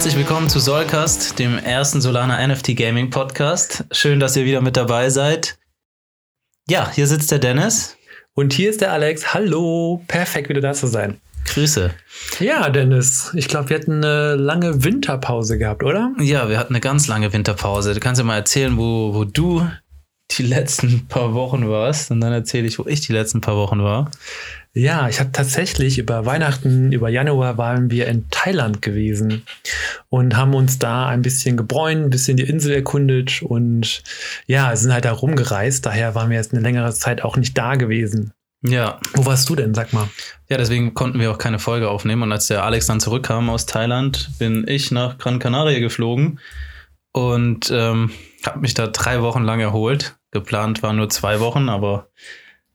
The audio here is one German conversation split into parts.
Herzlich willkommen zu Solcast, dem ersten Solana NFT Gaming Podcast. Schön, dass ihr wieder mit dabei seid. Ja, hier sitzt der Dennis. Und hier ist der Alex. Hallo, perfekt wieder da zu sein. Grüße. Ja, Dennis, ich glaube, wir hatten eine lange Winterpause gehabt, oder? Ja, wir hatten eine ganz lange Winterpause. Du kannst ja mal erzählen, wo, wo du die letzten paar Wochen warst. Und dann erzähle ich, wo ich die letzten paar Wochen war. Ja, ich habe tatsächlich über Weihnachten, über Januar waren wir in Thailand gewesen und haben uns da ein bisschen gebräunt, ein bisschen die Insel erkundet und ja, sind halt da rumgereist. Daher waren wir jetzt eine längere Zeit auch nicht da gewesen. Ja. Wo warst du denn, sag mal? Ja, deswegen konnten wir auch keine Folge aufnehmen. Und als der Alex dann zurückkam aus Thailand, bin ich nach Gran Canaria geflogen und ähm, habe mich da drei Wochen lang erholt. Geplant waren nur zwei Wochen, aber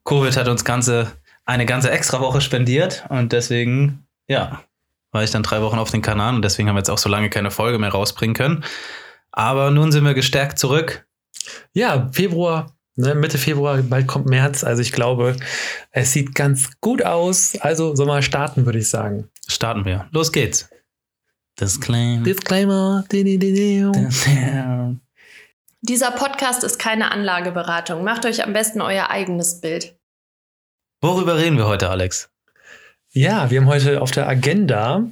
Covid hat uns ganze eine ganze extra Woche spendiert und deswegen, ja, war ich dann drei Wochen auf den Kanaren und deswegen haben wir jetzt auch so lange keine Folge mehr rausbringen können. Aber nun sind wir gestärkt zurück. Ja, Februar, ne, Mitte Februar, bald kommt März. Also ich glaube, es sieht ganz gut aus. Also sollen wir starten, würde ich sagen. Starten wir. Los geht's. Disclaimer. Disclaimer. Dieser Podcast ist keine Anlageberatung. Macht euch am besten euer eigenes Bild. Worüber reden wir heute, Alex? Ja, wir haben heute auf der Agenda,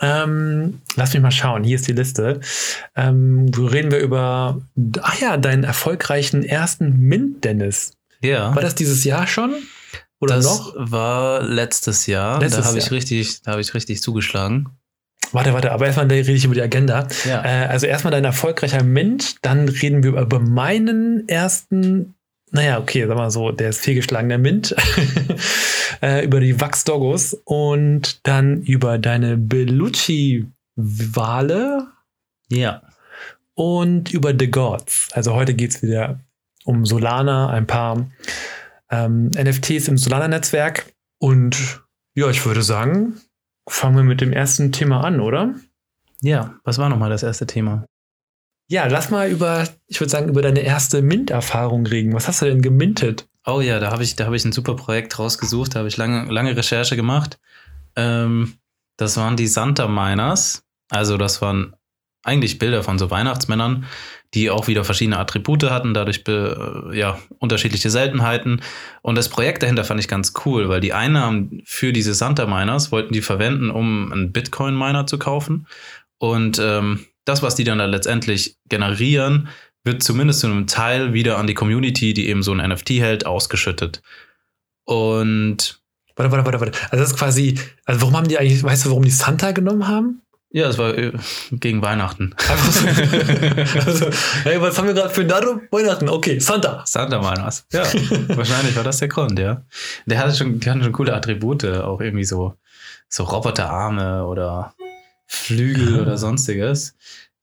ähm, lass mich mal schauen, hier ist die Liste. Ähm, reden wir über, ach ja, deinen erfolgreichen ersten Mint, Dennis. Ja. War das dieses Jahr schon? Oder das noch? war letztes Jahr. Letztes da habe ich richtig, da habe ich richtig zugeschlagen. Warte, warte, aber erstmal rede ich über die Agenda. Ja. Äh, also erstmal dein erfolgreicher Mint, dann reden wir über meinen ersten, naja, okay, sag mal so, der ist fehlgeschlagen, der Mint, äh, über die Wachsdoggos und dann über deine Bellucci-Wale Ja. und über The Gods. Also heute geht es wieder um Solana, ein paar ähm, NFTs im Solana-Netzwerk und ja, ich würde sagen, fangen wir mit dem ersten Thema an, oder? Ja. Was war nochmal das erste Thema? Ja, lass mal über, ich würde sagen, über deine erste Mint-Erfahrung reden. Was hast du denn gemintet? Oh ja, da habe ich, da habe ich ein super Projekt rausgesucht, da habe ich lange, lange Recherche gemacht. Ähm, das waren die Santa Miners. Also das waren eigentlich Bilder von so Weihnachtsmännern, die auch wieder verschiedene Attribute hatten, dadurch be, äh, ja, unterschiedliche Seltenheiten. Und das Projekt dahinter fand ich ganz cool, weil die Einnahmen für diese Santa Miners wollten die verwenden, um einen Bitcoin-Miner zu kaufen. Und ähm, das, was die dann da letztendlich generieren, wird zumindest zu einem Teil wieder an die Community, die eben so ein NFT hält, ausgeschüttet. Und Warte, warte, warte, warte. Also das ist quasi, also warum haben die eigentlich, weißt du, warum die Santa genommen haben? ja, es war äh, gegen Weihnachten. So. also, hey, was haben wir gerade für ein Datum? Weihnachten. Okay, Santa. Santa Miners. Ja, wahrscheinlich war das der Grund, ja. Der hatte schon, die hatten schon coole Attribute, auch irgendwie so, so Roboterarme oder Flügel oder sonstiges.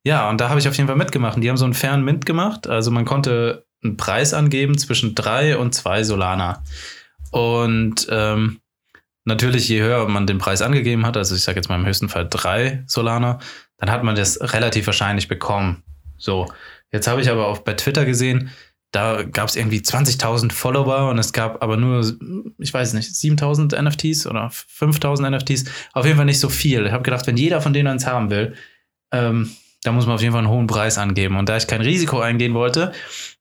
Ja, und da habe ich auf jeden Fall mitgemacht. Und die haben so einen fairen Mint gemacht. Also man konnte einen Preis angeben zwischen drei und zwei Solana. Und ähm, natürlich, je höher man den Preis angegeben hat, also ich sage jetzt mal im höchsten Fall drei Solana, dann hat man das relativ wahrscheinlich bekommen. So, jetzt habe ich aber auch bei Twitter gesehen, da gab es irgendwie 20.000 Follower und es gab aber nur, ich weiß nicht, 7.000 NFTs oder 5.000 NFTs. Auf jeden Fall nicht so viel. Ich habe gedacht, wenn jeder von denen eins haben will, ähm, da muss man auf jeden Fall einen hohen Preis angeben. Und da ich kein Risiko eingehen wollte,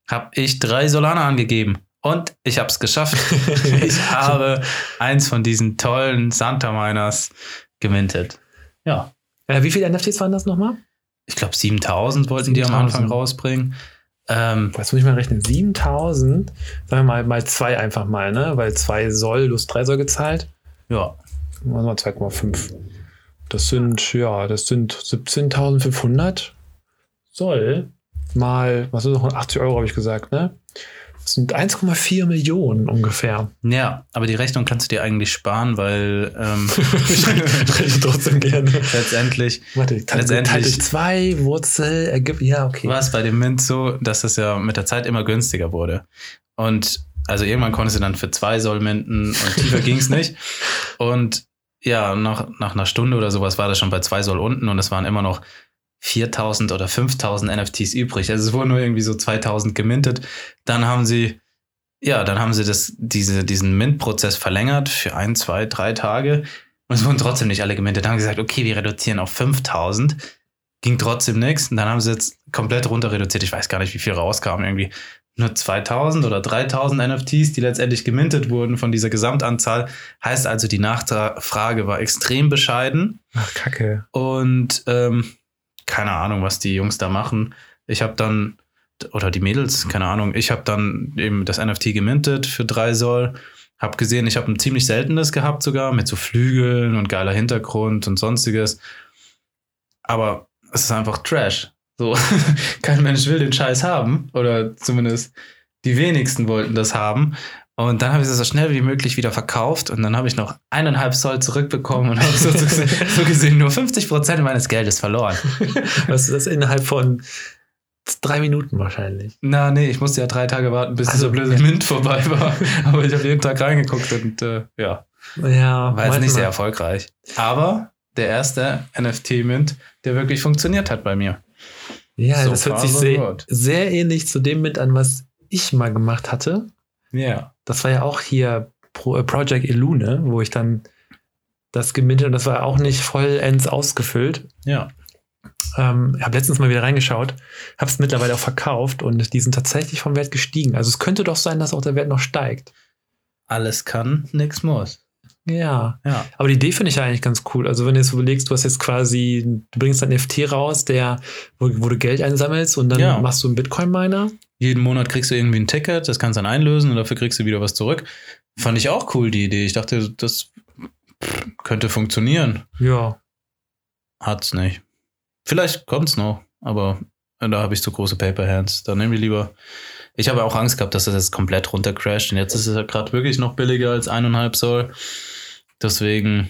habe ich drei Solana angegeben. Und ich habe es geschafft. ich habe eins von diesen tollen Santa Miners gemintet. Ja, Äh, wie viele NFTs waren das nochmal? ich glaube 7000 wollten die am Anfang 7000. rausbringen. Ähm, Was muss ich mal rechnen? 7000? Sagen wir mal, mal zwei einfach mal, ne? Weil zwei soll, plus drei soll gezahlt. ja, Machen wir mal 2,5. Das sind, ja, das sind 17.500 soll mal, was ist noch, 80 Euro habe ich gesagt, ne? Das sind 1,4 Millionen ungefähr. Ja, aber die Rechnung kannst du dir eigentlich sparen, weil ähm, ich rede trotzdem gerne. letztendlich Warte, Letztendlich- durch zwei, Wurzel, ergibt, ja, okay. war es bei dem Mint so, dass es ja mit der Zeit immer günstiger wurde. Und also irgendwann konntest du dann für zwei Soll minten und tiefer ging es nicht. Und ja, nach, nach einer Stunde oder sowas war das schon bei zwei Soll unten und es waren immer noch 4000 oder 5000 NFTs übrig. Also es wurden nur irgendwie so 2000 gemintet. Dann haben sie, ja, dann haben sie das, diese, diesen Mint-Prozess verlängert für ein, zwei, drei Tage. Und es wurden trotzdem nicht alle gemintet. Dann haben sie gesagt, okay, wir reduzieren auf 5000. ging trotzdem nichts. Und dann haben sie jetzt komplett runter reduziert. Ich weiß gar nicht, wie viel rauskam. Irgendwie nur 2000 oder 3000 NFTs, die letztendlich gemintet wurden von dieser Gesamtanzahl. Heißt also, die Nachfrage war extrem bescheiden. Ach, kacke. Und ähm, keine Ahnung, was die Jungs da machen. Ich habe dann, oder die Mädels, keine Ahnung, ich habe dann eben das NFT gemintet für drei Soll. Hab gesehen, ich habe ein ziemlich seltenes gehabt sogar, mit so Flügeln und geiler Hintergrund und sonstiges. Aber es ist einfach Trash. So, kein Mensch will den Scheiß haben. Oder zumindest die wenigsten wollten das haben. Und dann habe ich es so schnell wie möglich wieder verkauft und dann habe ich noch eineinhalb Zoll zurückbekommen und habe so, so, gesehen nur 50 Prozent meines Geldes verloren. Was ist das innerhalb von drei Minuten wahrscheinlich? Na, nee, ich musste ja drei Tage warten, bis also, dieser blöde ja. Mint vorbei war. Aber ich habe jeden Tag reingeguckt und äh, ja. Ja, war jetzt nicht sehr erfolgreich. Aber der erste NFT-Mint, der wirklich funktioniert hat bei mir. Ja, so das hört sich sehr, sehr ähnlich zu dem Mint an, was ich mal gemacht hatte. Ja. Das war ja auch hier Pro, äh, Project Illune, wo ich dann das gemintet und das war auch nicht vollends ausgefüllt. Ja. Ähm, ich habe letztens mal wieder reingeschaut, habe es mittlerweile auch verkauft und die sind tatsächlich vom Wert gestiegen. Also es könnte doch sein, dass auch der Wert noch steigt. Alles kann, nichts muss. Ja. ja. Aber die Idee finde ich eigentlich ganz cool. Also wenn du jetzt überlegst, du hast jetzt quasi, du bringst ein NFT raus, der, wo, wo du Geld einsammelst und dann ja. machst du einen Bitcoin-Miner. Jeden Monat kriegst du irgendwie ein Ticket, das kannst du dann einlösen und dafür kriegst du wieder was zurück. Fand ich auch cool, die Idee. Ich dachte, das könnte funktionieren. Ja. Hat's nicht. Vielleicht kommt's noch, aber da habe ich zu große Paper Hands. Da nehmen wir lieber. Ich habe auch Angst gehabt, dass das jetzt komplett runtercrasht. Und jetzt ist es ja gerade wirklich noch billiger als eineinhalb Soll. Deswegen,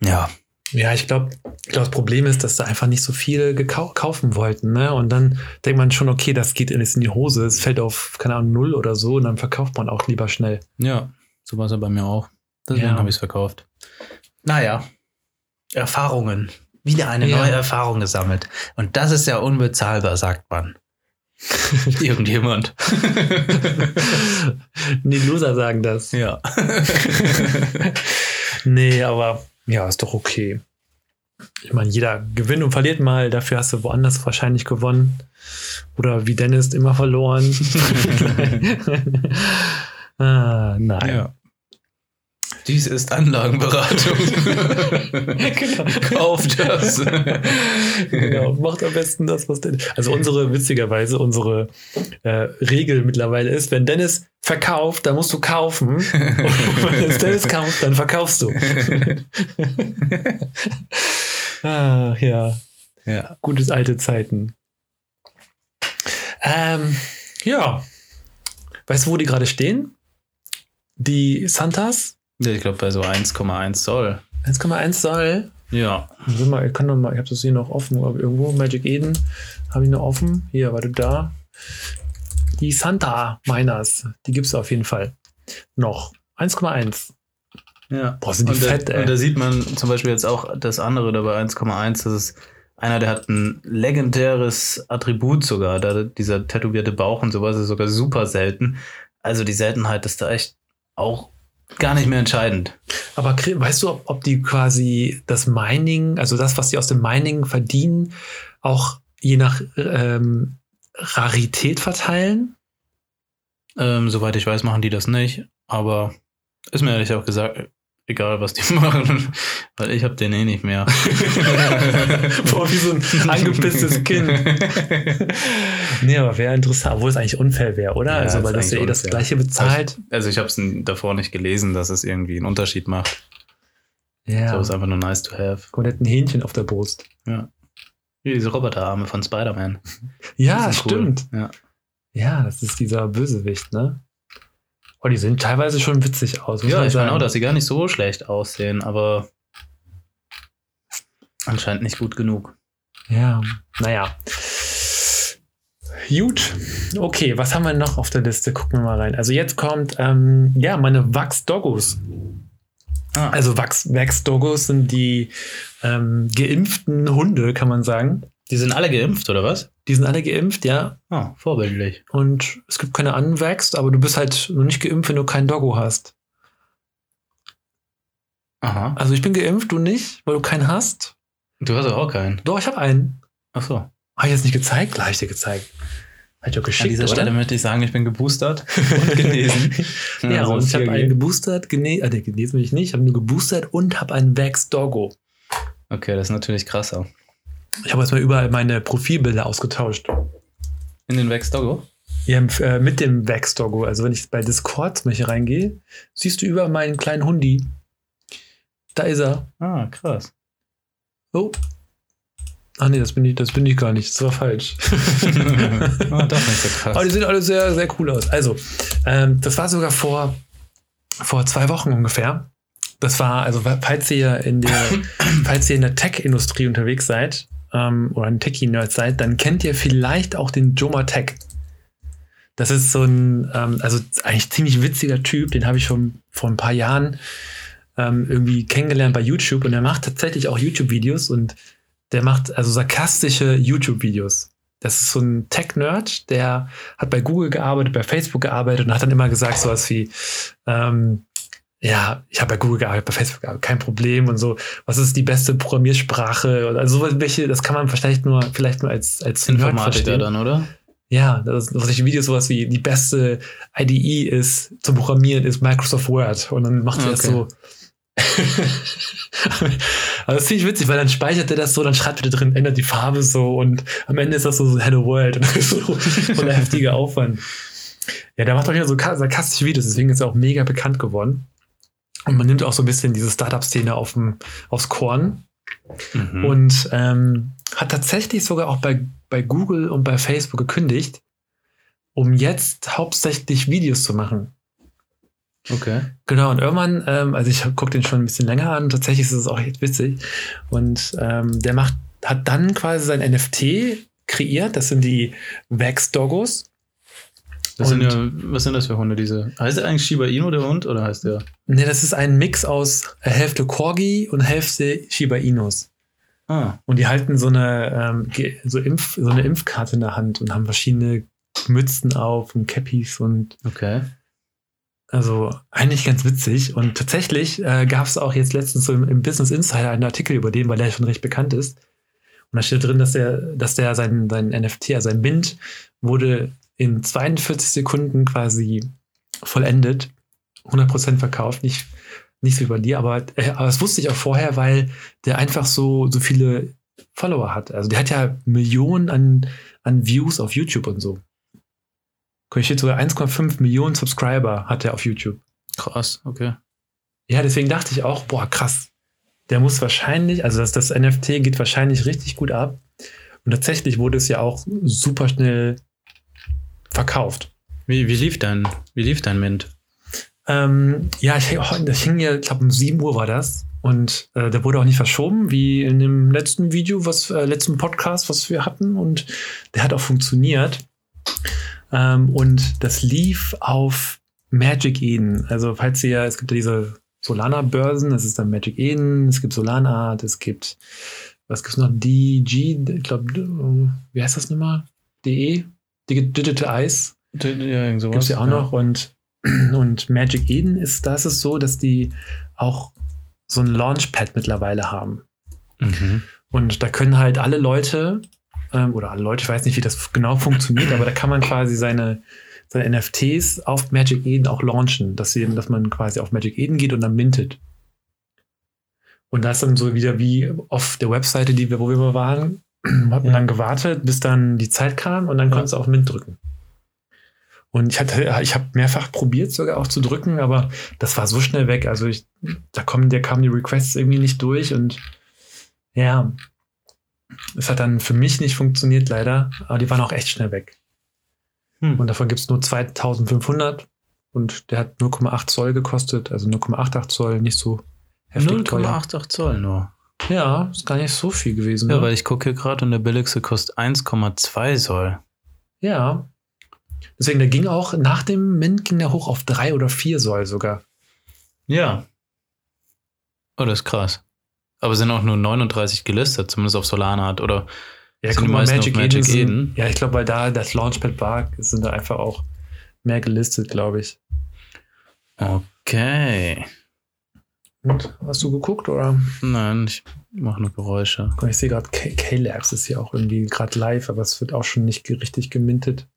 ja. Ja, ich glaube, glaub, das Problem ist, dass da einfach nicht so viele kaufen wollten. Ne? Und dann denkt man schon, okay, das geht in die Hose, es fällt auf, keine Ahnung, null oder so und dann verkauft man auch lieber schnell. Ja, so war es ja bei mir auch. Deswegen ja. habe ich es verkauft. Naja, Erfahrungen. Wieder eine ja. neue Erfahrung gesammelt. Und das ist ja unbezahlbar, sagt man. Irgendjemand. Die Loser sagen das. Ja. nee, aber ja, ist doch okay. Ich meine, jeder gewinnt und verliert mal. Dafür hast du woanders wahrscheinlich gewonnen. Oder wie Dennis immer verloren. ah, nein. Ja. Dies ist Anlagenberatung. genau. Kauft das. genau, macht am besten das, was denn. Also unsere, witzigerweise, unsere äh, Regel mittlerweile ist, wenn Dennis verkauft, dann musst du kaufen. Und wenn Dennis kauft, dann verkaufst du. ah, ja. Ja. Gutes alte Zeiten. Ähm, ja. Weißt du, wo die gerade stehen? Die Santas? Ja, ich glaube bei so 1,1 Soll. 1,1 Soll? Ja. Also mal, ich kann noch mal, ich habe das hier noch offen, aber irgendwo Magic Eden habe ich noch offen. Hier, warte da. Die Santa Miners, die gibt es auf jeden Fall noch. 1,1. Ja. Boah, sind die und fett, da, ey. Und da sieht man zum Beispiel jetzt auch das andere dabei 1,1. Das ist einer, der hat ein legendäres Attribut sogar. Da, dieser tätowierte Bauch und sowas ist sogar super selten. Also die Seltenheit ist da echt auch gar nicht mehr entscheidend. Aber weißt du, ob, ob die quasi das Mining, also das, was die aus dem Mining verdienen, auch je nach ähm, Rarität verteilen? Ähm, soweit ich weiß, machen die das nicht. Aber ist mir ehrlich auch gesagt egal, was die machen, weil ich habe den eh nicht mehr. Boah, wie so ein angepisstes Kind. nee, aber wäre interessant, obwohl es eigentlich unfair wäre, oder? Ja, also, weil das ja eh das gleiche bezahlt. Ich, also, ich habe es davor nicht gelesen, dass es irgendwie einen Unterschied macht. Ja. So ist einfach nur nice to have. Und hat ein Hähnchen auf der Brust. Ja. Wie diese Roboterarme von Spider-Man. Ja, stimmt. Cool. Ja. ja, das ist dieser Bösewicht, ne? Oh, die sehen teilweise schon witzig aus. Ja, ich meine auch, dass sie gar nicht so schlecht aussehen, aber anscheinend nicht gut genug. Ja, naja. Gut. Okay, was haben wir noch auf der Liste? Gucken wir mal rein. Also jetzt kommt, ähm, ja, meine Wachs-Doggos. Ah. Also Wachs-Doggos sind die ähm, geimpften Hunde, kann man sagen. Die sind alle geimpft, oder was? Die sind alle geimpft, ja. Ah, vorbildlich. Und es gibt keine Anwächst, aber du bist halt noch nicht geimpft, wenn du kein Doggo hast. Aha. Also ich bin geimpft, du nicht, weil du keinen hast. Du hast doch auch keinen. Doch, ich habe einen. Ach so. Habe ich jetzt nicht gezeigt? Klar, ich dir gezeigt. Ich doch geschickt, An dieser oder? Stelle möchte ich sagen, ich bin geboostert und genesen. Ja, Also und ich habe 4G. einen geboostert, genesen, äh, nee, genesen bin ich nicht, ich habe nur geboostert und habe einen Vax Doggo. Okay, das ist natürlich krasser. Ich habe jetzt mal überall meine Profilbilder ausgetauscht. In den Vex Doggo? Ja, äh, mit dem Vax Doggo. Also wenn ich bei Discord zum Beispiel reingehe, siehst du überall meinen kleinen Hundi. Da ist er. Ah, krass. Oh. Ach nee, das bin ich, das bin ich gar nicht. Das war falsch. oh, doch nicht so krass. Aber die sehen alle sehr, sehr cool aus. Also, ähm, das war sogar vor, vor zwei Wochen ungefähr. Das war, also falls ihr in der, falls ihr in der Tech-Industrie unterwegs seid ähm, oder ein Techie-Nerd seid, dann kennt ihr vielleicht auch den Joma Tech. Das ist so ein, ähm, also eigentlich ziemlich witziger Typ, den habe ich schon vor ein paar Jahren ähm, irgendwie kennengelernt bei YouTube und er macht tatsächlich auch YouTube-Videos und der macht also sarkastische YouTube-Videos. Das ist so ein Tech-Nerd, der hat bei Google gearbeitet, bei Facebook gearbeitet und hat dann immer gesagt, sowas wie, ähm, ja, ich habe bei Google gearbeitet, bei Facebook gearbeitet, kein Problem und so, was ist die beste Programmiersprache also sowas, welche, das kann man vielleicht nur, vielleicht nur als, als Informatiker dann, oder? Ja, das solche Videos sowas wie die beste IDE ist zum Programmieren ist Microsoft Word und dann macht er das Okay. so. Aber das ist ziemlich witzig, weil dann speichert er das so, dann schreibt er da drin, ändert die Farbe so und am Ende ist das so, so Hello World und das so, so ein heftiger Aufwand. Ja, der macht auch wieder so ka- sarkastische Videos, deswegen ist er auch mega bekannt geworden. Und man nimmt auch so ein bisschen diese Startup-Szene aufs Korn. Mhm. Und ähm, hat tatsächlich sogar auch bei, bei Google und bei Facebook gekündigt, um jetzt hauptsächlich Videos zu machen. okay. Genau, und irgendwann, ähm, also ich gucke den schon ein bisschen länger an, tatsächlich ist es auch echt witzig. Und ähm, der macht, hat dann quasi sein NFT kreiert, das sind die Vax Doggos. Das sind ja, was sind das für Hunde, diese? Heißt der eigentlich Shiba Inu, der Hund, oder heißt der? Ne, das ist ein Mix aus Hälfte Corgi und Hälfte Shiba Inus. Ah, Und die halten so eine, ähm, so, Impf, so eine Impfkarte in der Hand und haben verschiedene Mützen auf und Cappies und okay. also eigentlich ganz witzig. Und tatsächlich äh, gab es auch jetzt letztens so im, im Business Insider einen Artikel über den, weil der schon recht bekannt ist. Und da steht drin, dass der, dass der sein, sein NFT, also sein Bind, wurde in 42 Sekunden quasi vollendet. 100% verkauft, nicht, nicht so wie bei dir, aber, äh, aber das wusste ich auch vorher, weil der einfach so, so viele Follower hat. Also der hat ja Millionen an, an Views auf YouTube und so. Hier steht sogar 1,5 Millionen Subscriber hat er auf YouTube. Krass, okay. Ja, deswegen dachte ich auch, boah, krass. Der muss wahrscheinlich, also das, das NFT geht wahrscheinlich richtig gut ab. Und tatsächlich wurde es ja auch super schnell verkauft. Wie, wie lief dein, wie lief dein Mint? Ähm, ja, ich, oh, das hing ja, ich glaube, um 7 Uhr war das. Und äh, der wurde auch nicht verschoben, wie in dem letzten Video, was, äh, letzten Podcast, was wir hatten. Und der hat auch funktioniert. Ähm, und das lief auf Magic Eden. Also, falls ihr, es gibt ja diese Solana-Börsen, das ist dann Magic Eden, es gibt Solanart, es gibt, was gibt's noch? DG, ich glaube, wie heißt das nochmal? DE? Digi- Digital Ice. Ja. Gibt es ja auch noch. Und, und Magic Eden ist, da ist es so, dass die auch so ein Launchpad mittlerweile haben. Mhm. Und da können halt alle Leute, ähm, oder alle Leute, ich weiß nicht, wie das genau funktioniert, aber da kann man quasi seine, seine NFTs auf Magic Eden auch launchen, dass, sie, dass man quasi auf Magic Eden geht und dann mintet. Und das dann so wieder wie auf der Webseite, die wir, wo wir mal waren, hat man Ja. dann gewartet, bis dann die Zeit kam und dann Ja. konntest du auf Mint drücken. Und ich hatte, ich habe mehrfach probiert, sogar auch zu drücken, aber das war so schnell weg. Also ich, da kommen, der kamen die Requests irgendwie nicht durch und ja, es hat dann für mich nicht funktioniert, leider, aber die waren auch echt schnell weg. Hm. Und davon gibt es nur 2500 und der hat 0,8 Zoll gekostet, also 0,88 Zoll, nicht so heftig teuer. 0,88 Zoll nur. Ja, ist gar nicht so viel gewesen. Ja, ne? weil ich gucke hier gerade und der billigste kostet 1,2 Soll. ja. Deswegen, der ging auch, nach dem Mint ging der hoch auf 3 oder 4 Soll sogar. Ja. Oh, das ist krass. Aber sind auch nur 39 gelistet, zumindest auf Solana hat, oder? Ja, guck mal, Magic, Magic Eden. Eden? Ja, ich glaube, weil da das Launchpad war, sind da einfach auch mehr gelistet, glaube ich. Okay. Und hast du geguckt oder? Nein, ich mache nur Geräusche. Ich sehe gerade K-Labs ist ja auch irgendwie gerade live, aber es wird auch schon nicht richtig gemintet.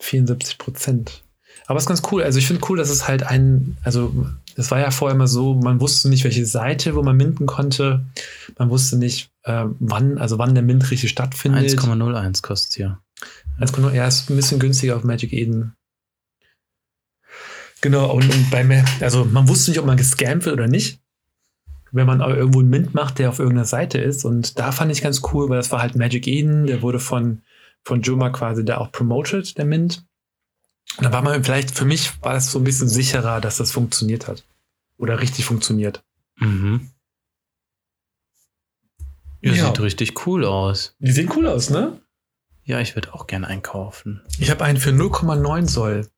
74 Prozent. Aber es ist ganz cool. Also ich finde cool, dass es halt ein, also es war ja vorher immer so, man wusste nicht, welche Seite, wo man minten konnte. Man wusste nicht, äh, wann, also wann der Mint richtig stattfindet. 1,01 kostet ja. 1,0, ja, ist ein bisschen günstiger auf Magic Eden. Genau, und, und bei, also man wusste nicht, ob man gescampt wird oder nicht. Wenn man irgendwo einen Mint macht, der auf irgendeiner Seite ist. Und da fand ich ganz cool, weil das war halt Magic Eden, der wurde von, von Juma quasi da auch promoted, der Mint. Und da war man vielleicht, für mich war das so ein bisschen sicherer, dass das funktioniert hat. Oder richtig funktioniert. Mhm. Ja, Ja. sieht richtig cool aus. Die sehen cool aus, ne? Ja, ich würde auch gerne einkaufen. Ich habe einen für 0,9 Soll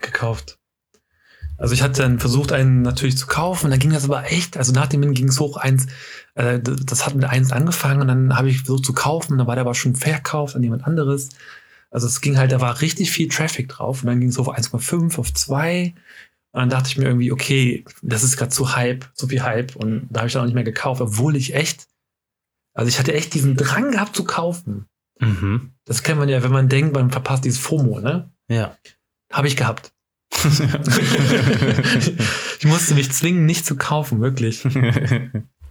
gekauft. Also ich hatte dann versucht, einen natürlich zu kaufen, dann ging das aber echt, also nach dem Min ging es hoch eins, äh, das hat mit eins angefangen und dann habe ich versucht zu kaufen, dann war der aber schon verkauft an jemand anderes. Also es ging halt, da war richtig viel Traffic drauf und dann ging es hoch auf 1,5, auf 2 und dann dachte ich mir irgendwie, okay, das ist gerade zu Hype, zu viel Hype und da habe ich dann auch nicht mehr gekauft, obwohl ich echt, also ich hatte echt diesen Drang gehabt zu kaufen. Mhm. Das kennt man ja, wenn man denkt, man verpasst dieses FOMO, ne? Ja. Habe ich gehabt. ich musste mich zwingen, nicht zu kaufen, wirklich.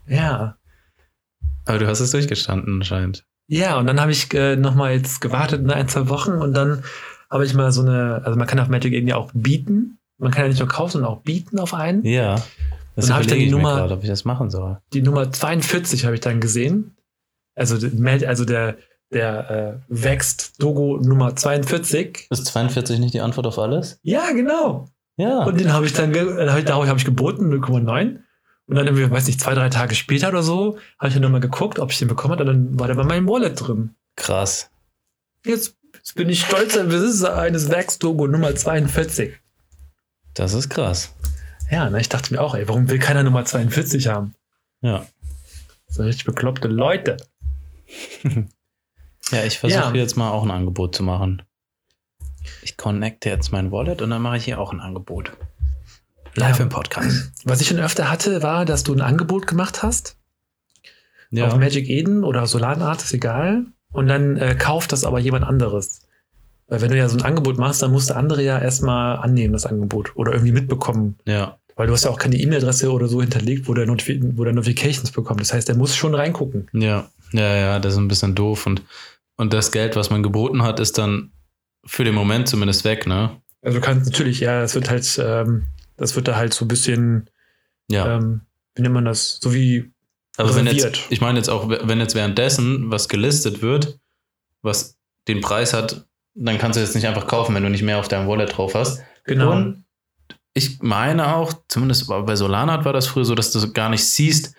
Ja. Aber du hast es durchgestanden anscheinend. Ja, und dann habe ich äh, nochmal jetzt gewartet in ein, zwei Wochen und dann habe ich mal so eine, also man kann auf Magic irgendwie auch bieten. Man kann ja nicht nur kaufen, sondern auch bieten auf einen. Ja. Das Dann hab ich dann die ich Nummer- gerade, ob ich das machen soll. Die Nummer 42 habe ich dann gesehen. Also, Mel- also der, der äh, wächst Dogo Nummer 42. Ist 42 nicht die Antwort auf alles? Ja, genau. Ja. Und den habe ich dann, äh, darauf habe ich geboten, 0,9. Und dann irgendwie, weiß nicht, zwei, drei Tage später oder so, habe ich dann nochmal geguckt, ob ich den bekommen habe. Und dann war der bei meinem Wallet drin. Krass. Jetzt, jetzt bin ich stolzer Besitzer eines Werksdogo Nummer 42. Das ist krass. Ja, ne, ich dachte mir auch, ey, warum will keiner Nummer 42 haben? Ja. So richtig bekloppte Leute. Ja, ich versuche Ja. jetzt mal auch ein Angebot zu machen. Ich connecte jetzt mein Wallet und dann mache ich hier auch ein Angebot. Live Ja. im Podcast. Was ich schon öfter hatte, war, dass du ein Angebot gemacht hast Ja. auf Magic Eden oder Solanart, ist egal. Und dann äh, kauft das aber jemand anderes. Weil wenn du ja so ein Angebot machst, dann muss der andere ja erstmal annehmen, das Angebot. Oder irgendwie mitbekommen. ja. Weil du hast ja auch keine E-Mail-Adresse oder so hinterlegt, wo der, wo der Notifications bekommt. Das heißt, der muss schon reingucken. Ja. Ja, ja, das ist ein bisschen doof. Und, und das Geld, was man geboten hat, ist dann für den Moment zumindest weg, ne? Also du kannst natürlich, ja, das wird halt, ähm, das wird da halt so ein bisschen, Ja. ähm, wie nennt man das? So wie Aber wenn jetzt, ich meine jetzt auch, wenn jetzt währenddessen was gelistet wird, was den Preis hat, dann kannst du jetzt nicht einfach kaufen, wenn du nicht mehr auf deinem Wallet drauf hast. genau. Und ich meine auch, zumindest bei Solanat war das früher so, dass du gar nicht siehst,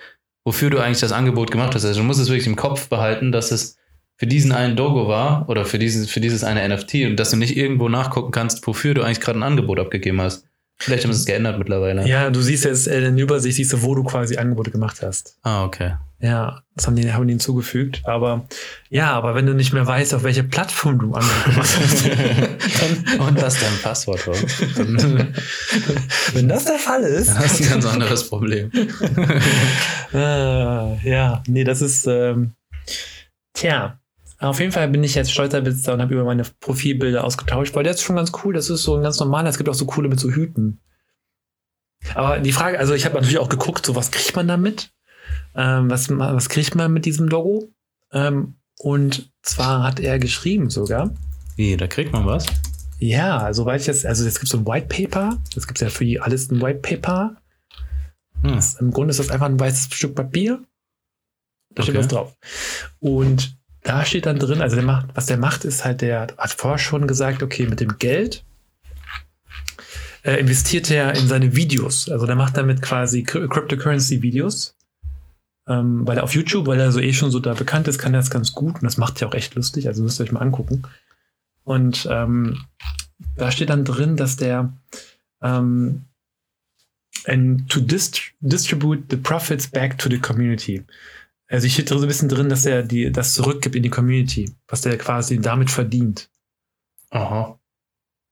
wofür du eigentlich das Angebot gemacht hast. Also du musst es wirklich im Kopf behalten, dass es für diesen einen Dogo war oder für dieses, für dieses eine NFT und dass du nicht irgendwo nachgucken kannst, wofür du eigentlich gerade ein Angebot abgegeben hast. Vielleicht haben sie es geändert mittlerweile. Ja, du siehst jetzt äh, in der Übersicht, siehst du, wo du quasi Angebote gemacht hast. Ah, okay. Ja, das haben die, haben die hinzugefügt. Aber ja, aber wenn du nicht mehr weißt, auf welche Plattform du Angebot gemacht hast, dann, und was dein Passwort war. Dann wenn das der Fall ist, hast du ein ganz anderes Problem. äh, ja, nee, das ist, ähm, tja. Auf jeden Fall bin ich jetzt stolzer Besitzer und habe über meine Profilbilder ausgetauscht, weil das ist schon ganz cool. Das ist so ein ganz normaler. Es gibt auch so coole mit so Hüten. Aber die Frage, also ich habe natürlich auch geguckt, so was kriegt man damit? Ähm, was, was kriegt man mit diesem Logo? Ähm, und zwar hat er geschrieben sogar, Wie, da kriegt man was? ja, soweit ich jetzt, also es gibt so ein White Paper, es gibt ja für die alles ein White Paper. Hm. Das, Im Grunde ist das einfach ein weißes Stück Papier. Da steht Okay. was drauf. Und da steht dann drin, also der macht, was der macht, ist halt, der hat vorher schon gesagt, okay, mit dem Geld äh, investiert er in seine Videos. Also der macht damit quasi Cry- Cryptocurrency-Videos. Ähm, weil er auf YouTube, weil er so eh schon so da bekannt ist, kann er das ganz gut und das macht ja auch echt lustig, also müsst ihr euch mal angucken. Und ähm, da steht dann drin, dass der ähm, and to dist distribute the profits back to the community. Also ich steht so ein bisschen drin, dass er die, das zurückgibt in die Community, was der quasi damit verdient. Aha.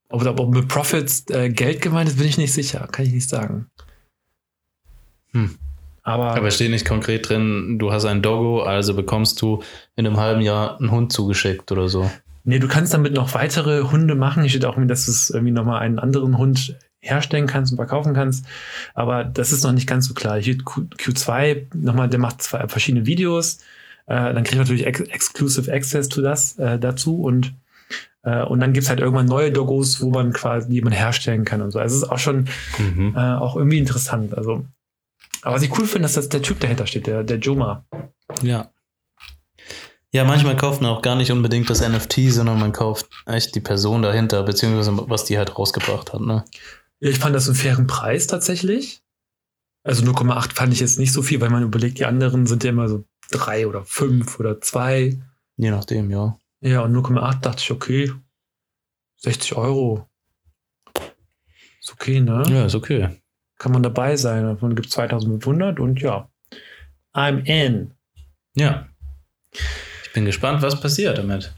Ob, ob mit Profits äh, Geld gemeint ist, bin ich nicht sicher. Kann ich nicht sagen. Hm. Aber, Aber steht nicht konkret drin, du hast ein Doggo, also bekommst du in einem halben Jahr einen Hund zugeschickt oder so. nee, du kannst damit noch weitere Hunde machen. Hier steht auch, dass es irgendwie nochmal einen anderen Hund herstellen kannst und verkaufen kannst. Aber das ist noch nicht ganz so klar. Hier Q, Q2, nochmal, der macht zwei verschiedene Videos. Äh, dann kriegt man natürlich ex Exclusive Access zu das, äh, dazu und äh, und dann gibt's halt irgendwann neue Doggos, wo man quasi, die man herstellen kann und so. Also es ist auch schon Mhm. äh, auch irgendwie interessant. Also, aber was ich cool finde, ist, dass der Typ dahinter steht, der, der Joma. Ja. Ja, manchmal kauft man auch gar nicht unbedingt das NFT, sondern man kauft echt die Person dahinter, beziehungsweise was die halt rausgebracht hat. Ne? Ich fand das einen fairen Preis tatsächlich. Also 0,8 fand ich jetzt nicht so viel, weil man überlegt, die anderen sind ja immer so drei oder fünf oder zwei. Je nachdem, ja. Ja, und 0,8 dachte ich, okay, 60 Euro. Ist okay, ne? Ja, ist okay. Kann man dabei sein. Davon gibt es 2500 und ja. I'm in. Ja. Ich bin gespannt, was passiert damit.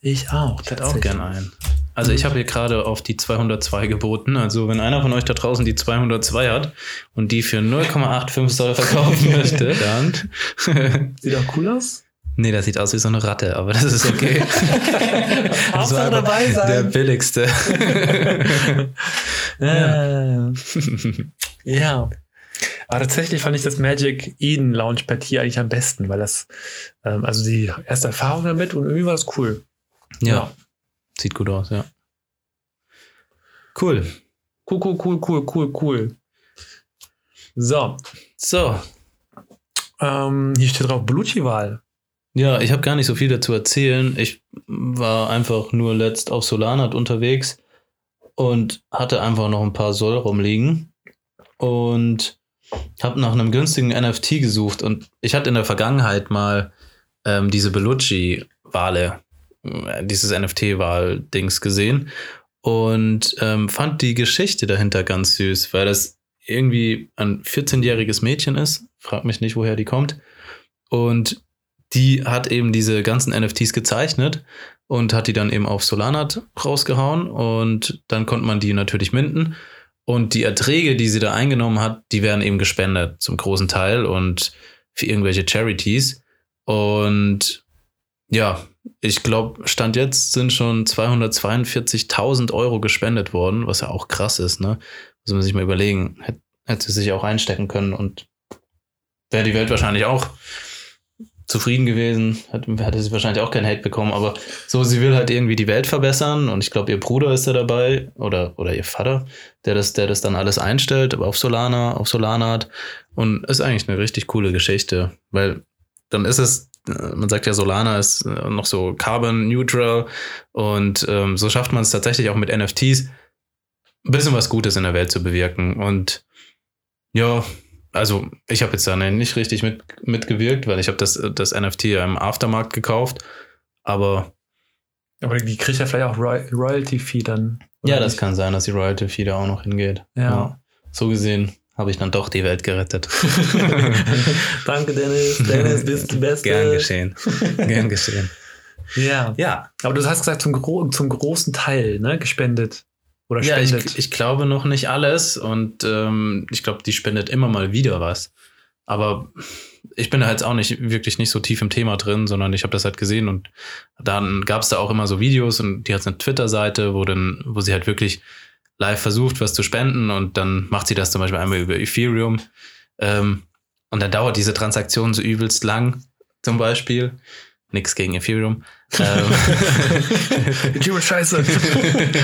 Ich auch. Ich hätte auch gern einen. Also ich habe hier gerade auf die 202 geboten. Also wenn einer von euch da draußen die 202 hat und die für 0,85 Soll verkaufen möchte, dann... Sieht auch cool aus. nee, das sieht aus wie so eine Ratte, aber das ist okay. Einfach dabei sein. Der billigste. Ja. ja. Aber tatsächlich fand ich das Magic Eden Launchpad hier eigentlich am besten, weil das, ähm, also die erste Erfahrung damit und irgendwie war das cool. ja. Sieht gut aus, ja. Cool. Cool, cool, cool, cool, cool, cool. So, So. ähm, hier steht drauf Belucci-Wahl. Ja, ich habe gar nicht so viel dazu erzählen. Ich war einfach nur letzt auf Solanat unterwegs und hatte einfach noch ein paar Soll rumliegen und habe nach einem günstigen NFT gesucht und ich hatte in der Vergangenheit mal ähm, diese Bellucci-Wale, äh, dieses NFT-Wahl-Dings gesehen und ähm, fand die Geschichte dahinter ganz süß, weil das irgendwie ein 14-jähriges Mädchen ist, frag mich nicht, woher die kommt und die hat eben diese ganzen NFTs gezeichnet und hat die dann eben auf Solanat rausgehauen und dann konnte man die natürlich minden. Und die Erträge, die sie da eingenommen hat, die werden eben gespendet zum großen Teil und für irgendwelche Charities. Und ja, ich glaube, Stand jetzt sind schon 242.000 Euro gespendet worden, was ja auch krass ist, ne? Muss man sich mal überlegen. Hätte, hätte sie sich auch einstecken können und wäre die Welt wahrscheinlich auch zufrieden gewesen, hat, hätte sie wahrscheinlich auch keinen Hate bekommen, aber so, sie will halt irgendwie die Welt verbessern und ich glaube, ihr Bruder ist da dabei oder, oder ihr Vater, der das, der das dann alles einstellt, aber auf Solana, auf Solanat und ist eigentlich eine richtig coole Geschichte, weil dann ist es, man sagt ja, Solana ist äh, noch so carbon neutral und ähm, so schafft man es tatsächlich auch mit NFTs ein bisschen was Gutes in der Welt zu bewirken und ja, also ich habe jetzt da nicht richtig mit, mitgewirkt, weil ich habe das, das NFT ja im Aftermarkt gekauft. Aber Aber die kriegt ja vielleicht auch Roy Royalty-Fee dann. ja, das nicht? kann sein, dass die Royalty Fee da auch noch hingeht. Ja. So gesehen habe ich dann doch die Welt gerettet. Danke, Dennis. Dennis, bist du Beste. Gern geschehen. Gern geschehen. Ja. Ja, Aber du hast gesagt, zum, gro zum großen Teil, ne, gespendet. Oder ja spendet. ich, ich glaube noch nicht alles und ähm, ich glaube, die spendet immer mal wieder was. Aber ich bin da jetzt auch nicht wirklich nicht so tief im Thema drin, sondern ich habe das halt gesehen und dann gab es da auch immer so Videos und die hat eine Twitter-Seite, wo dann, wo sie halt wirklich live versucht, was zu spenden und dann macht sie das zum Beispiel einmal über Ethereum ähm, und dann dauert diese Transaktion so übelst lang, zum Beispiel. Nix gegen Ethereum. Ethereum ist scheiße.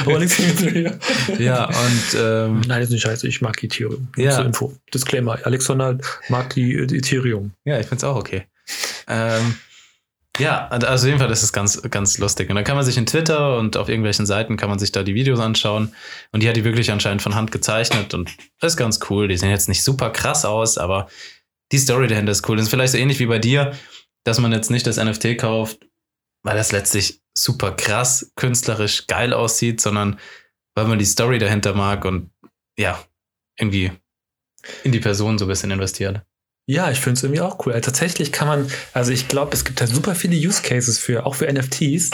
Aber nichts gegen Ethereum. ja, und ähm, Nein, ist nicht scheiße. Ich mag Ethereum. Ja. Zur Info. Disclaimer. Alexander mag die, die Ethereum. Ja, ich find's auch okay. ähm, ja, also jeden Fall das ist ganz, ganz lustig. Und dann kann man sich in Twitter und auf irgendwelchen Seiten kann man sich da die Videos anschauen. Und die hat die wirklich anscheinend von Hand gezeichnet und ist ganz cool. Die sehen jetzt nicht super krass aus, aber die Story dahinter ist cool. Das ist vielleicht so ähnlich wie bei dir, dass man jetzt nicht das NFT kauft, weil das letztlich super krass, künstlerisch geil aussieht, sondern weil man die Story dahinter mag und ja, irgendwie in die Person so ein bisschen investiert. Ja, ich finde es irgendwie auch cool. Also tatsächlich kann man, also ich glaube, es gibt da super viele Use Cases für, auch für NFTs.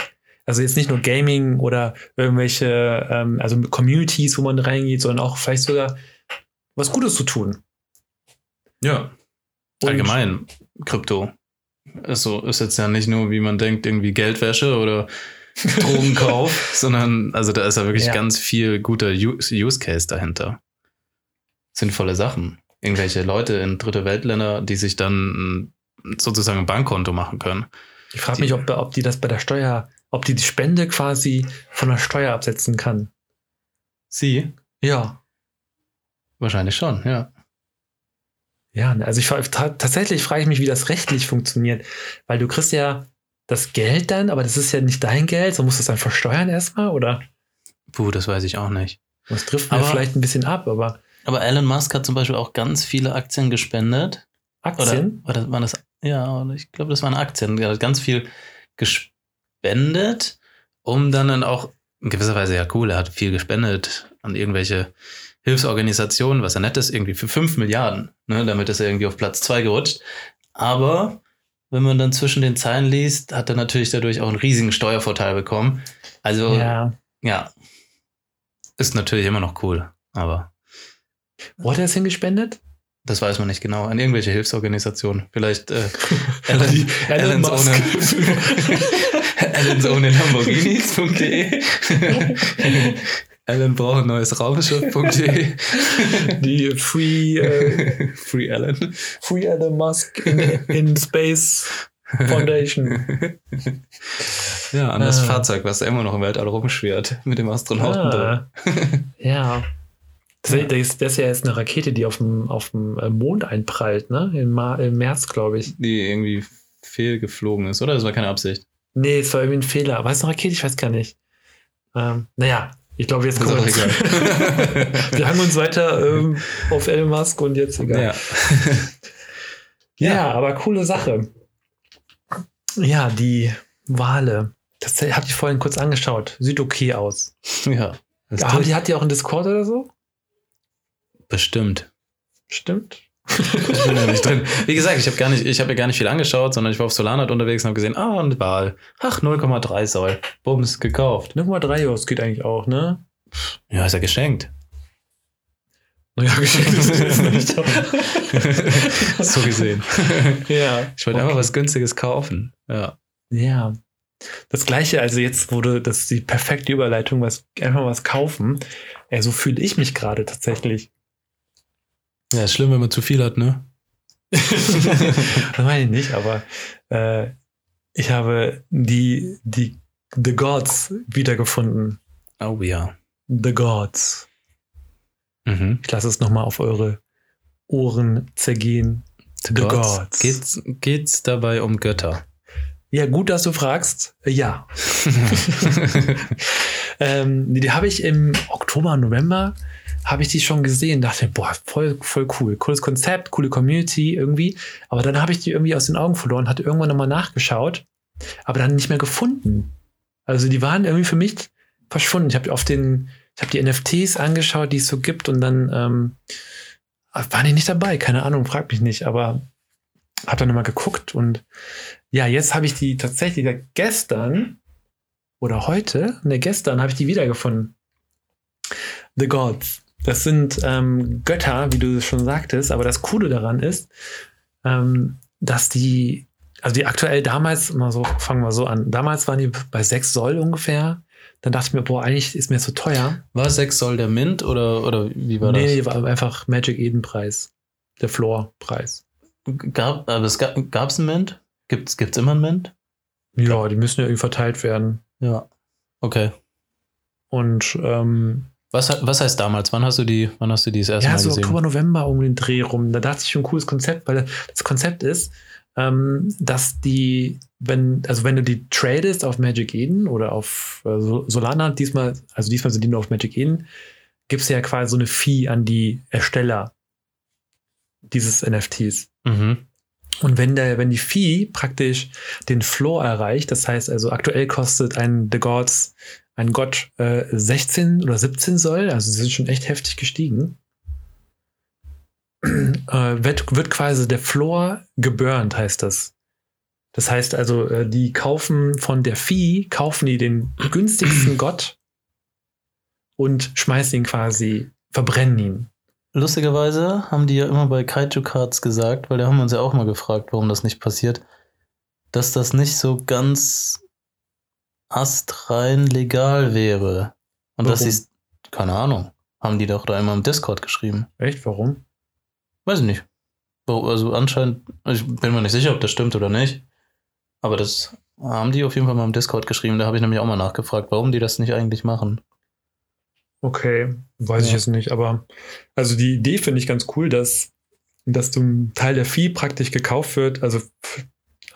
Also jetzt nicht nur Gaming oder irgendwelche, ähm, also Communities, wo man reingeht, sondern auch vielleicht sogar was Gutes zu tun. Ja. Und- Allgemein, Krypto. Also ist jetzt ja nicht nur, wie man denkt, irgendwie Geldwäsche oder Drogenkauf, sondern also da ist ja wirklich Ja. ganz viel guter Use Use Case dahinter. Sinnvolle Sachen. Irgendwelche Leute in dritte Weltländer, die sich dann sozusagen ein Bankkonto machen können. Ich frage mich, ob, ob die das bei der Steuer, ob die die Spende quasi von der Steuer absetzen kann. Sie? Ja. Wahrscheinlich schon, ja. Ja, also ich tatsächlich frage ich mich, wie das rechtlich funktioniert, weil du kriegst ja das Geld dann, aber das ist ja nicht dein Geld, so musst du es dann versteuern erstmal oder Puh, das weiß ich auch nicht. das trifft mir Aber- vielleicht ein bisschen ab, aber Aber Elon Musk hat zum Beispiel auch ganz viele Aktien gespendet. Aktien? Oder, oder waren das, ja, ich glaube, das waren Aktien. Er hat ganz viel gespendet, um dann, dann auch in gewisser Weise ja cool, er hat viel gespendet an irgendwelche Hilfsorganisationen, was ja nett ist, irgendwie für 5 Milliarden. Ne? Damit ist er irgendwie auf Platz 2 gerutscht. Aber wenn man dann zwischen den Zeilen liest, hat er natürlich dadurch auch einen riesigen Steuervorteil bekommen. Also, ja, ja. ist natürlich immer noch cool. Aber Er es hingespendet? das weiß man nicht genau. An irgendwelche Hilfsorganisationen. Vielleicht äh, Ellen's Musk. ohne, Ellen's ohne Lamborghinis.de Ellen braucht ein neues Raumschiff.de Die Free, äh, Free Ellen. Free Elon Musk in, in Space Foundation. Ja, an das Ah. Fahrzeug, was immer noch im Weltall rumschwirrt mit dem Astronauten drin. Ah, ja. Das ist, das ist- das ist ja jetzt eine Rakete, die auf dem, auf dem äh, Mond einprallt, ne? Im, Ma im März, glaube ich. Die irgendwie fehlgeflogen ist, oder? Das war keine Absicht. Nee, es war irgendwie ein Fehler. War es eine Rakete? Ich weiß gar nicht. Ähm, naja, ich glaube, jetzt kommen wir. Wir hangen uns weiter ähm, auf Elon Musk und jetzt egal. ja. Ja, aber coole Sache. Ja, die Wale. Das habe ich vorhin kurz angeschaut. Sieht okay aus. ja. Aber die hat die auch in Discord oder so? Bestimmt. Stimmt. Ich bin ja nicht drin. Wie gesagt, ich habe gar nicht, ich habe mir gar nicht viel angeschaut, sondern ich war auf Solanat unterwegs und habe gesehen, ah, ein Wal. Ach, 0,3 Soll. Bums, gekauft. Nummer 3, ja, das geht eigentlich auch, ne? Ja, ist ja geschenkt. Naja, geschenkt ist es nicht. so gesehen. ja. Ich wollte Okay. einfach was Günstiges kaufen. Ja. Ja. Das gleiche, also jetzt wurde das die perfekte Überleitung, was einfach was kaufen. Ja, so fühle ich mich gerade tatsächlich. Ja, ist schlimm, wenn man zu viel hat, ne? das meine ich nicht, aber äh, ich habe die, die The Gods wiedergefunden. Oh ja. The Gods. Mhm. Ich lasse es nochmal auf eure Ohren zergehen. The Gods. Gods. Geht's, geht's dabei um Götter? Ja, gut, dass du fragst. Äh, Ja. ähm, die habe ich im Oktober, November, habe ich die schon gesehen. Dachte, boah, voll, voll cool. Cooles Konzept, coole Community irgendwie. Aber dann habe ich die irgendwie aus den Augen verloren, hatte irgendwann nochmal nachgeschaut, aber dann nicht mehr gefunden. Also die waren irgendwie für mich verschwunden. Ich habe auf den, ich habe die NFTs angeschaut, die es so gibt und dann ähm, waren die nicht dabei. Keine Ahnung, frag mich nicht, aber habe dann nochmal geguckt und ja, jetzt habe ich die tatsächlich gestern oder heute, ne, gestern habe ich die wiedergefunden. The Gods. Das sind ähm, Götter, wie du schon sagtest, aber das Coole daran ist, ähm, dass die, also die aktuell damals, mal so, fangen wir so an, damals waren die bei 6 Soll ungefähr. Dann dachte ich mir, boah, eigentlich ist mir das so teuer. War 6 Soll der Mint oder, oder wie war nee, das? nee, war einfach Magic Eden Preis. Der Floor-Preis. Gab, aber es gab gab's einen Mint? Gibt's, gibt's immer einen Mint? Ja, die müssen ja irgendwie verteilt werden. Ja. Okay. Und ähm, Was, was heißt damals? Wann hast du die, wann hast du die das erste ja, Mal so gesehen? Oktober, November um den Dreh rum. Da dachte ich schon, cooles Konzept, weil das Konzept ist, ähm, dass die, wenn, also wenn du die tradest auf Magic Eden oder auf äh, Sol- Solana, diesmal, also diesmal sind die nur auf Magic Eden, gibst du ja quasi so eine Fee an die Ersteller dieses NFTs. Mhm. Und wenn der, wenn die Fee praktisch den Floor erreicht, das heißt also aktuell kostet ein The Gods, ein Gott äh, 16 oder 17 Soll, also sie sind schon echt heftig gestiegen, äh, wird, wird quasi der Floor geburnt, heißt das. Das heißt also, äh, die kaufen von der Fee, kaufen die den günstigsten Gott und schmeißen ihn quasi, verbrennen ihn. Lustigerweise haben die ja immer bei Kaiju Cards gesagt, weil da haben wir uns ja auch mal gefragt, warum das nicht passiert, dass das nicht so ganz astrein legal wäre. Und dass Warum? sie keine Ahnung, haben die doch da immer im Discord geschrieben. Echt? Warum? Weiß ich nicht. Also anscheinend, ich bin mir nicht sicher, ob das stimmt oder nicht. Aber das haben die auf jeden Fall mal im Discord geschrieben. Da habe ich nämlich auch mal nachgefragt, warum die das nicht eigentlich machen. Okay, weiß ich Ja. jetzt nicht, aber also die Idee finde ich ganz cool, dass, dass du ein Teil der Fee praktisch gekauft wird, also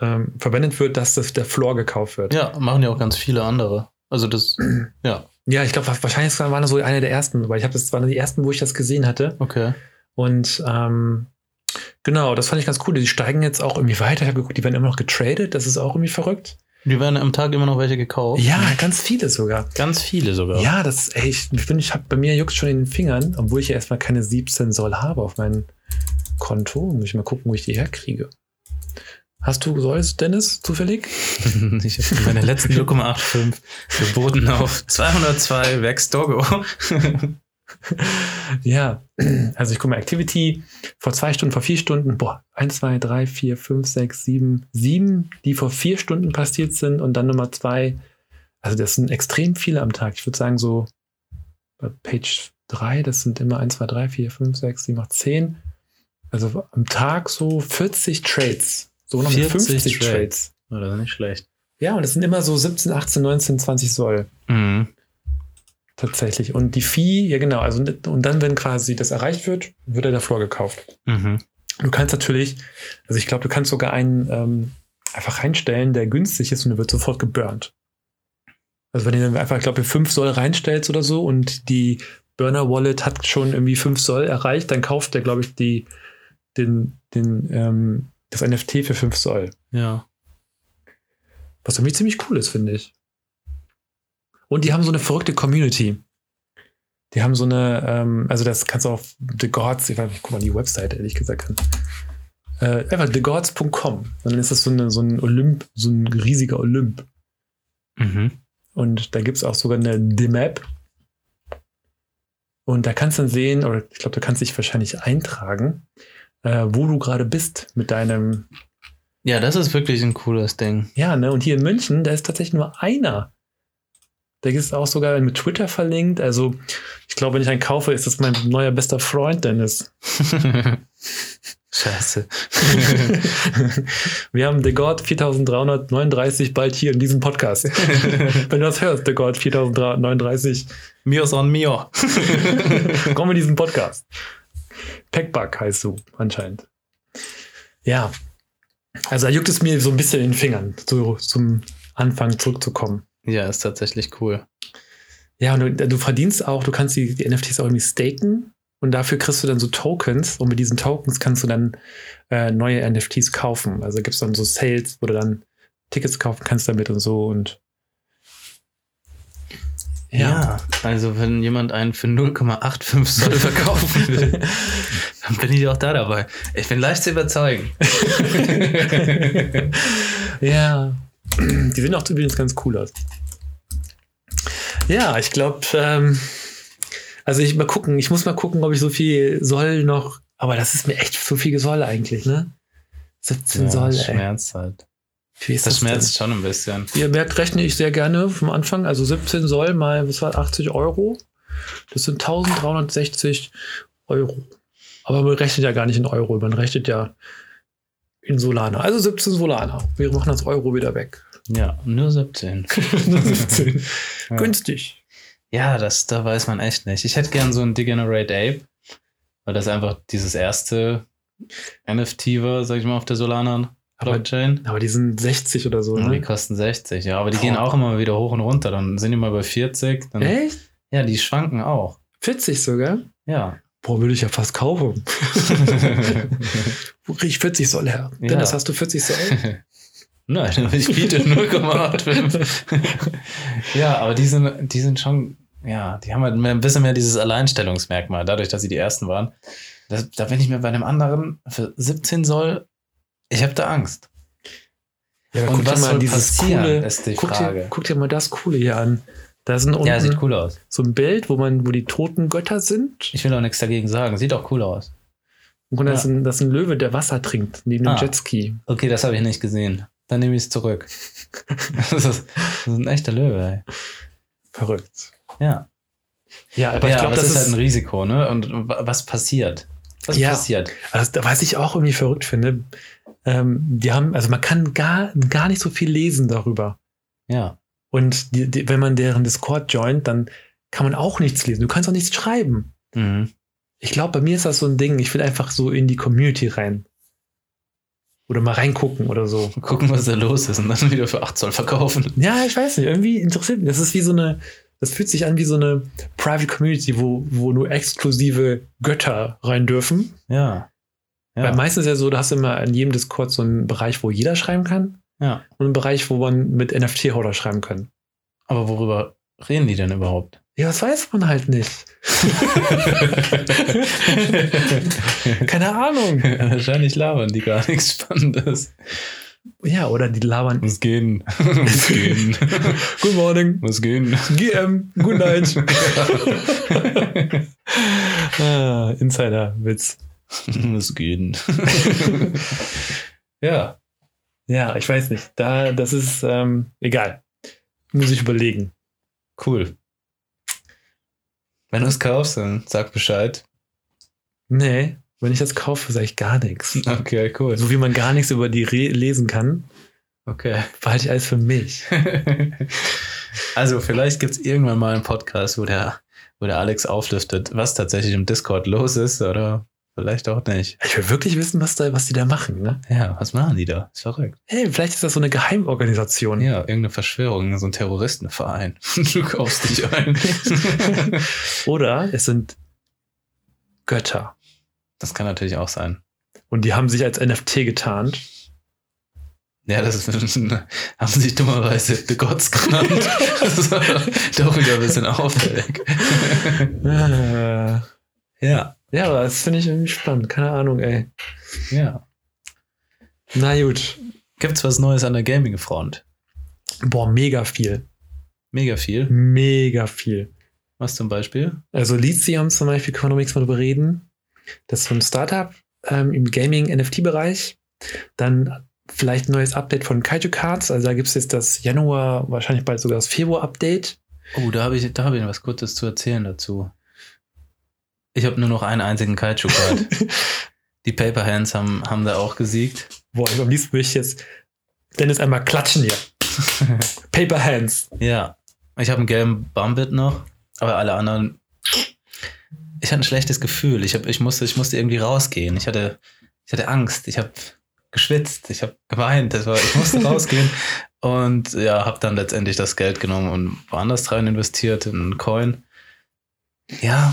ähm, verwendet wird, dass das der Floor gekauft wird. Ja, machen ja auch ganz viele andere. Also das, ja, Ja, ich glaube, wahrscheinlich waren das so eine der ersten, weil ich habe das waren die ersten, wo ich das gesehen hatte. okay. Und ähm, genau, das fand ich ganz cool. Die steigen jetzt auch irgendwie weiter. Ich habe geguckt, die werden immer noch getradet. Das ist auch irgendwie verrückt. Die werden am Tag immer noch welche gekauft. Ja, ganz viele sogar. Ganz viele sogar. Ja, das, ey, ich finde, ich habe bei mir juckt schon in den Fingern, obwohl ich ja erstmal keine 17 Soll habe auf meinem Konto. Muss ich mal gucken, wo ich die herkriege. Hast du Solls, Dennis, zufällig? ich habe meine letzten 0,85 geboten auf 202 Vex Doggo. Ja, also ich gucke mal, Activity vor zwei Stunden, vor vier Stunden, boah, eins, zwei, drei, vier, fünf, sechs, sieben, sieben, die vor vier Stunden passiert sind und dann Nummer zwei. Also das sind extrem viele am Tag. Ich würde sagen, so bei Page drei, das sind immer eins, zwei, drei, vier, fünf, sechs, sieben, acht, zehn. Also am Tag so 40 Trades. So noch 40 50 Trades. Trades. Oh, das ist nicht schlecht. Ja, und das sind immer so 17, 18, 19, 20 Soll. Mhm. Tatsächlich. Und die Fee, ja genau, also und dann, wenn quasi das erreicht wird, wird er davor gekauft. Mhm. Du kannst natürlich, also ich glaube, du kannst sogar einen ähm, einfach reinstellen, der günstig ist und der wird sofort geburnt. Also wenn du dann einfach, ich glaube, 5 Soll reinstellst oder so und die Burner Wallet hat schon irgendwie 5 Soll erreicht, dann kauft der, glaube ich, die, den, den, ähm, das NFT für 5 Soll. Ja. Was irgendwie ziemlich cool ist, finde ich. Und die haben so eine verrückte Community. Die haben so eine, ähm, also das kannst du auf The Gods, ich, weiß nicht, ich guck mal die Webseite, ehrlich gesagt. Äh, einfach thegods.com. Und dann ist das so, eine, so ein Olymp, so ein riesiger Olymp. Mhm. Und da gibt es auch sogar eine D-Map. Und da kannst du dann sehen, oder ich glaube, du kannst dich wahrscheinlich eintragen, äh, wo du gerade bist mit deinem Ja, das ist wirklich ein cooles Ding. Ja, ne? Und hier in München, da ist tatsächlich nur einer. Da ist auch sogar mit Twitter verlinkt. Also, ich glaube, wenn ich einen kaufe, ist das mein neuer bester Freund, Dennis. Scheiße. Wir haben The God 4339 bald hier in diesem Podcast. wenn du das hörst, The God 4039, Mios on Mio. komm in diesen Podcast. Packbug heißt du anscheinend. Ja. Also, da juckt es mir so ein bisschen in den Fingern, so zum Anfang zurückzukommen. Ja, ist tatsächlich cool. Ja, und du, du verdienst auch, du kannst die, die NFTs auch irgendwie staken und dafür kriegst du dann so Tokens und mit diesen Tokens kannst du dann äh, neue NFTs kaufen. Also gibt es dann so Sales, wo du dann Tickets kaufen kannst damit und so und Ja. also wenn jemand einen für 0,85 Soll verkaufen will, dann bin ich auch da dabei. Ich bin leicht zu überzeugen. ja. Die sehen auch übrigens ganz cool aus. Ja, ich glaube, ähm, also ich mal gucken, ich muss mal gucken, ob ich so viel soll noch, aber das ist mir echt so viel Soll eigentlich, ne? 17 Ja, soll, das ey. schmerzt halt. Wie ist Das das schmerzt schon ein bisschen. Ihr merkt, rechne ich sehr gerne vom Anfang. Also 17 soll mal, was war 80 Euro? Das sind 1360 Euro. Aber man rechnet ja gar nicht in Euro, man rechnet ja in Solana. Also 17 Solana. Wir machen das Euro wieder weg. Ja, nur 17. 17. Ja. Günstig. Ja, das, da weiß man echt nicht. Ich hätte gern so ein Degenerate Ape, weil das einfach dieses erste NFT war, sag ich mal, auf der Solana Aber- Blockchain. Aber die sind 60 oder so. Und die Ne? kosten 60, ja, aber die Boah. gehen auch immer wieder hoch und runter. Dann sind die mal bei 40. Dann, Echt? Ja, die schwanken auch. 40 sogar? Ja. Boah, würde ich ja fast kaufen. Wo krieg ich 40 Soll her? Ja. Dennis, hast du 40 Soll? Nein, ich biete 0,85. ja, aber die sind, die sind schon, ja, die haben halt mehr, ein bisschen mehr dieses Alleinstellungsmerkmal, dadurch, dass sie die ersten waren. Das, da bin ich mir bei dem anderen für 17 Soll, ich habe da Angst. Ja, aber Und guck dir was mal soll dieses coole, ist die guck Frage. Dir, guck dir mal das Coole hier an. Da sind unten Ja, sieht cool aus. so ein Bild, wo man, wo die toten Götter sind. Ich will auch nichts dagegen sagen. Sieht auch cool aus. Und da ist, Ja. ein, das ist ein Löwe, der Wasser trinkt, neben dem Ah. Jetski. Okay, das habe ich nicht gesehen. Dann nehme ich es zurück. das, ist, das ist ein echter Löwe, Verrückt. ey. Ja. Ja, aber ja, ich glaube, das es ist, ist halt ein Risiko, ne? Und wa- was passiert? Was Ja. passiert? also, was ich auch irgendwie verrückt finde, ähm, die haben, also man kann gar, gar nicht so viel lesen darüber. Ja. Und die, die, wenn man deren Discord joint, dann kann man auch nichts lesen. Du kannst auch nichts schreiben. Mhm. Ich glaube, bei mir ist das so ein Ding, ich will einfach so in die Community rein. Oder mal reingucken oder so. Gucken, was da los ist und dann wieder für 8 Zoll verkaufen. Ja, ich weiß nicht, irgendwie interessiert mich. Das ist wie so eine, das fühlt sich an wie so eine Private Community, wo, wo nur exklusive Götter rein dürfen. Ja. Weil Ja. meistens ist ja so, da hast du immer in jedem Discord so einen Bereich, wo jeder schreiben kann ja. und einen Bereich, wo man mit NFT-Holder schreiben kann. Aber worüber reden die denn überhaupt? Ja, das weiß man halt nicht. Keine Ahnung. Wahrscheinlich labern die gar nichts Spannendes. Ja, oder die labern. Muss gehen. Muss gehen. Good morning. Muss gehen. GM, good night. ah, Insider-Witz. Muss gehen. ja. Ja, ich weiß nicht. Da, das ist ähm, egal. Muss ich überlegen. Cool. Wenn du es kaufst, dann sag Bescheid. Nee, wenn ich das kaufe, sage ich gar nichts. Okay, cool. So wie man gar nichts über die Re lesen kann, Okay. behalte ich alles für mich. Also, vielleicht gibt es irgendwann mal einen Podcast, wo der, wo der Alex auflistet, was tatsächlich im Discord los ist, oder vielleicht auch nicht. Ich will wirklich wissen, was, da, was die da machen. Ne? Ja, was machen die da? Ist verrückt. Hey, vielleicht ist das so eine Geheimorganisation. Ja, irgendeine Verschwörung, so ein Terroristenverein. Du kaufst dich ein. Oder es sind Götter. Das kann natürlich auch sein. Und die haben sich als NFT getarnt. Ja, das ist, haben sie sich dummerweise The Gods genannt. Das ist doch wieder ein bisschen auffällig. Äh, Ja, ja, aber das finde ich irgendwie spannend. Keine Ahnung, ey. ja. Na gut. Gibt's was Neues an der Gaming-Front? Boah, mega viel. Mega viel. Mega viel. Was zum Beispiel? Also Lithium zum Beispiel können wir noch nichts mal drüber reden. Das ist so ein Startup ähm, im Gaming-NFT-Bereich. Dann vielleicht ein neues Update von Kaiju Cards. Also da gibt es jetzt das Januar, wahrscheinlich bald sogar das Februar-Update. Oh, da habe ich, da hab ich was Kurzes zu erzählen dazu. Ich habe nur noch einen einzigen Kaiju-Card. Die Paper Hands haben, haben da auch gesiegt. Boah, ich, am liebsten würde ich jetzt Dennis einmal klatschen hier. Paper Hands. Ja. Ich habe einen gelben Bumbit noch, aber alle anderen. Ich hatte ein schlechtes Gefühl. Ich, hab, ich, musste, ich musste irgendwie rausgehen. Ich hatte, ich hatte Angst. Ich habe geschwitzt. Ich habe geweint. Das war, ich musste rausgehen. Und ja, habe dann letztendlich das Geld genommen und woanders rein investiert in einen Coin. Ja,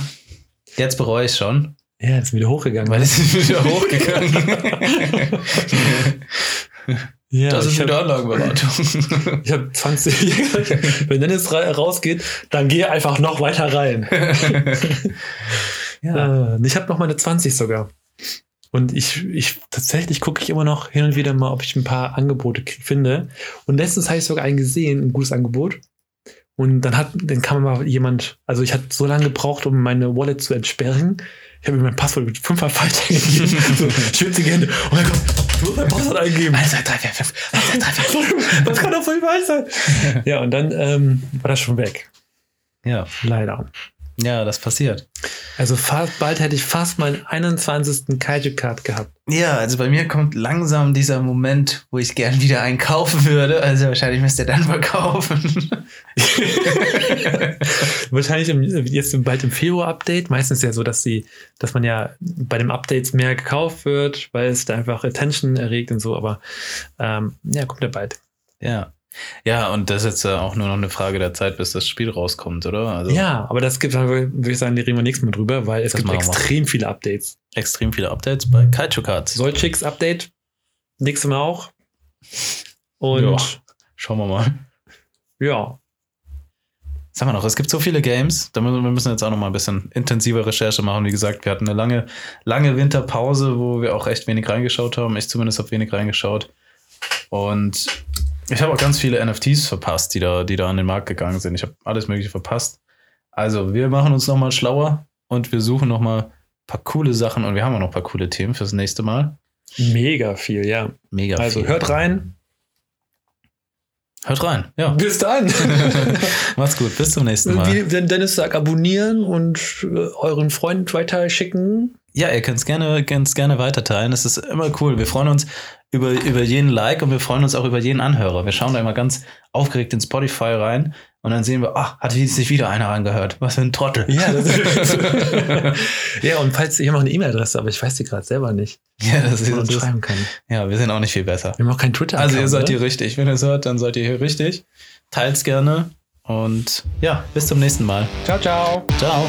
jetzt bereue ich schon, Ja, ist wieder hochgegangen. weil es ist wieder hochgegangen. ja, das ist wieder habe Anlagenberatung. ich hab 20. Wenn Dennis ra rausgeht, dann geh einfach noch weiter rein. ja. Äh, ich habe noch meine 20 sogar. Und ich, ich tatsächlich gucke ich immer noch hin und wieder mal, ob ich ein paar Angebote finde. Und letztens habe ich sogar einen gesehen, ein gutes Angebot. Und dann hat, dann kam mal jemand, also ich hatte so lange gebraucht, um meine Wallet zu entsperren. Ich habe mir mein Passwort mit fünfmal falsch eingegeben. so, schwitzige Hände. Oh mein Gott, du musst mein Passwort eingeben. 1, 2, 3, 4, 5. 1, 2, 3, 4, 5. Das kann doch voll falsch sein. Ja, und dann ähm, war das schon weg. Ja. Leider. Ja, das passiert. Also fast, bald hätte ich fast meinen 21. Kaiju-Card gehabt. Ja, also bei mir kommt langsam dieser Moment, wo ich gern wieder einen kaufen würde. Also wahrscheinlich müsst ihr dann verkaufen. Wahrscheinlich im, jetzt bald im Februar-Update. Meistens ist ja so, dass sie, dass man ja bei den Updates mehr gekauft wird, weil es da einfach Attention erregt und so, aber ähm, ja, kommt ja bald. ja. Ja, und das ist jetzt äh, auch nur noch eine Frage der Zeit, bis das Spiel rauskommt, oder? Also Ja, aber das gibt würde ich sagen, die reden wir nächstes Mal drüber, weil es gibt wir. extrem viele Updates. extrem viele Updates bei Kaiju Cards. Solchix Update, nächstes Mal auch. Und Schauen wir mal. ja, Was haben wir noch? Es gibt so viele Games. Da müssen, wir müssen jetzt auch noch mal ein bisschen intensive Recherche machen. Wie gesagt, wir hatten eine lange, lange Winterpause, wo wir auch echt wenig reingeschaut haben. Ich zumindest habe wenig reingeschaut. Und Ich habe auch ganz viele NFTs verpasst, die da, die da an den Markt gegangen sind. Ich habe alles Mögliche verpasst. Also, wir machen uns nochmal schlauer und wir suchen nochmal ein paar coole Sachen und wir haben auch noch ein paar coole Themen fürs nächste Mal. Mega viel, ja. Mega Also viel. hört rein. Hört rein. Ja. Bis dann. Macht's gut. Bis zum nächsten Mal. Wie wenn Dennis sagt, abonnieren und äh, euren Freunden weiter schicken. Ja, ihr könnt es gerne, könnt's gerne weiterteilen. Das ist immer cool. Wir freuen uns über, über jeden Like und wir freuen uns auch über jeden Anhörer. Wir schauen da immer ganz aufgeregt in Spotify rein und dann sehen wir, ach, hat sich wieder einer angehört. Was für ein Trottel. Ja, das ist ja, und falls ich habe noch eine E-Mail-Adresse, aber ich weiß die gerade selber nicht, ja, das uns ist, das, schreiben kann. ja, wir sind auch nicht viel besser. Wir haben auch kein Twitter. Also ihr seid hier richtig. Wenn ihr es hört, dann seid ihr hier richtig. Teilt's gerne und ja, bis zum nächsten Mal. Ciao, ciao. Ciao.